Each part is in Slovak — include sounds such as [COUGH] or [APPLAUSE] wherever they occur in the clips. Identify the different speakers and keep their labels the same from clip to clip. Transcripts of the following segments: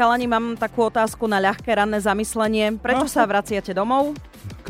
Speaker 1: Chalani, mám takú otázku na ľahké ranné zamyslenie. Prečo
Speaker 2: No.
Speaker 1: sa vraciate domov?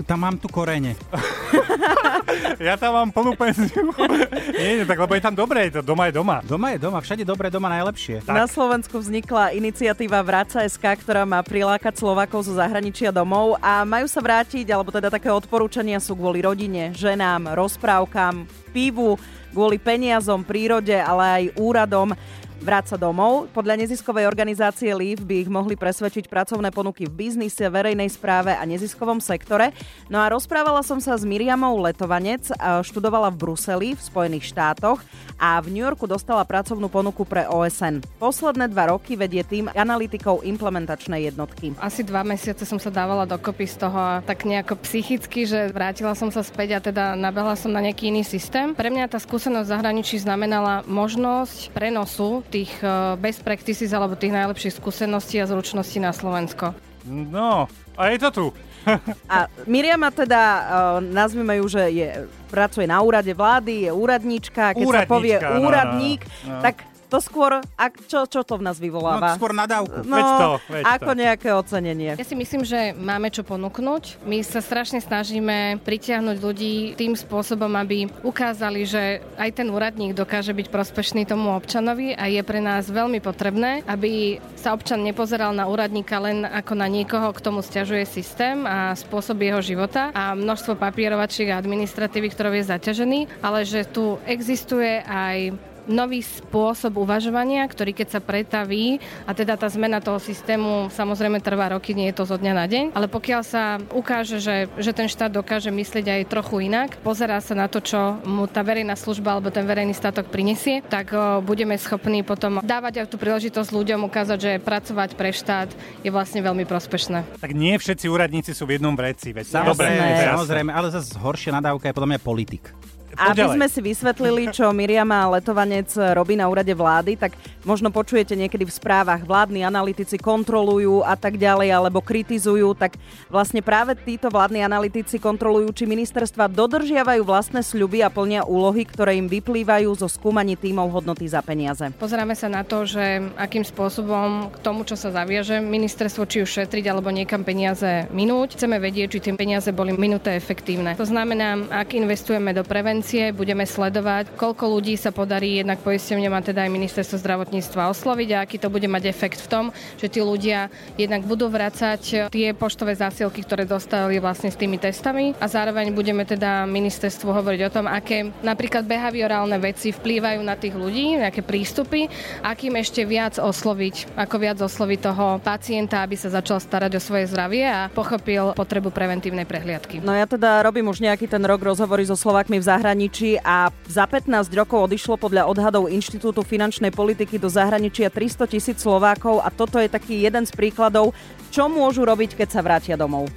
Speaker 3: Tam mám tu korene. [LAUGHS]
Speaker 2: Ja tam mám plnú penziu. [LAUGHS] nie, nie, tak lebo je tam dobre, to doma je doma.
Speaker 3: Doma je doma, všade dobre, doma najlepšie.
Speaker 1: Na Slovensku vznikla iniciatíva Vraca SK, ktorá má prilákať Slovákov zo zahraničia domov a majú sa vrátiť, alebo teda také odporúčania sú kvôli rodine, ženám, rozprávkam, pivu, kvôli peniazom, prírode, ale aj úradom vráca domov. Podľa neziskovej organizácie LEAF by ich mohli presvedčiť pracovné ponuky v biznise, verejnej správe a neziskovom sektore. No a rozprávala som sa s Miriamou Letovanec, študovala v Bruseli v Spojených štátoch a v New Yorku dostala pracovnú ponuku pre OSN. Posledné dva roky vedie tým analytikov implementačnej jednotky.
Speaker 4: Asi dva mesiace som sa dávala dokopy z toho tak nejako psychicky, že vrátila som sa späť a teda nabehla som na nejaký iný systém. Pre mňa tá skúsenosť v zahraničí znamenala možnosť prenosu tých eh, best practices alebo tých najlepších skúseností a zručností na Slovensko.
Speaker 2: No, a je to tu. [LAUGHS]
Speaker 1: A Miriama teda, uh, nazvime ju, že je, pracuje na úrade vlády, je úradníčka. Keď sa povie
Speaker 2: Úradníčka, no,
Speaker 1: úradník,
Speaker 2: no, no.
Speaker 1: tak to skôr, ak, čo, čo to v nás vyvoláva?
Speaker 3: No, skôr nadávku.
Speaker 1: No,
Speaker 2: Veď to, veď
Speaker 1: ako
Speaker 2: to.
Speaker 1: nejaké ocenenie.
Speaker 4: Ja si myslím, že máme čo ponúknuť. My sa strašne snažíme pritiahnuť ľudí tým spôsobom, aby ukázali, že aj ten úradník dokáže byť prospešný tomu občanovi a je pre nás veľmi potrebné, aby sa občan nepozeral na úradníka len ako na niekoho, k tomu stiažuje systém a spôsob jeho života a množstvo papierovačiek a administratívy, ktorou je zaťažený, ale že tu existuje aj nový spôsob uvažovania, ktorý keď sa pretaví, a teda tá zmena toho systému samozrejme trvá roky, nie je to zo dňa na deň, ale pokiaľ sa ukáže, že, že ten štát dokáže myslieť aj trochu inak, pozerá sa na to, čo mu tá verejná služba alebo ten verejný statok prinesie, tak o, budeme schopní potom dávať aj tú príležitosť ľuďom ukázať, že pracovať pre štát je vlastne veľmi prospešné.
Speaker 2: Tak nie všetci úradníci sú v jednom vreci. Veď
Speaker 1: Samozrejme.
Speaker 2: Dobre,
Speaker 3: samozrejme, ale zase horšia nadávka je podľa mňa politik.
Speaker 1: Aby sme si vysvetlili, čo Miriama Letovanec robí na úrade vlády, tak možno počujete niekedy v správach, vládni analytici kontrolujú a tak ďalej, alebo kritizujú, tak vlastne práve títo vládni analytici kontrolujú, či ministerstva dodržiavajú vlastné sľuby a plnia úlohy, ktoré im vyplývajú zo skúmaní tímov hodnoty za peniaze.
Speaker 4: Pozeráme sa na to, že akým spôsobom k tomu, čo sa zaviaže ministerstvo, či už šetriť alebo niekam peniaze minúť. Chceme vedieť, či tie peniaze boli minuté efektívne. To znamená, ak investujeme do prevencie, budeme sledovať, koľko ľudí sa podarí jednak poisťovňam a teda aj ministerstvo zdravotníctva osloviť a aký to bude mať efekt v tom, že tí ľudia jednak budú vracať tie poštové zásielky, ktoré dostali vlastne s tými testami a zároveň budeme teda ministerstvu hovoriť o tom, aké napríklad behaviorálne veci vplývajú na tých ľudí, nejaké prístupy, akým ešte viac osloviť, ako viac osloviť toho pacienta, aby sa začal starať o svoje zdravie a pochopil potrebu preventívnej prehliadky.
Speaker 1: No ja teda robím už nejaký ten rok rozhovory so Slovakmi v zahraničí a za 15 rokov odišlo podľa odhadov Inštitútu finančnej politiky do zahraničia 300 tisíc Slovákov a toto je taký jeden z príkladov, čo môžu robiť, keď sa vrátia domov.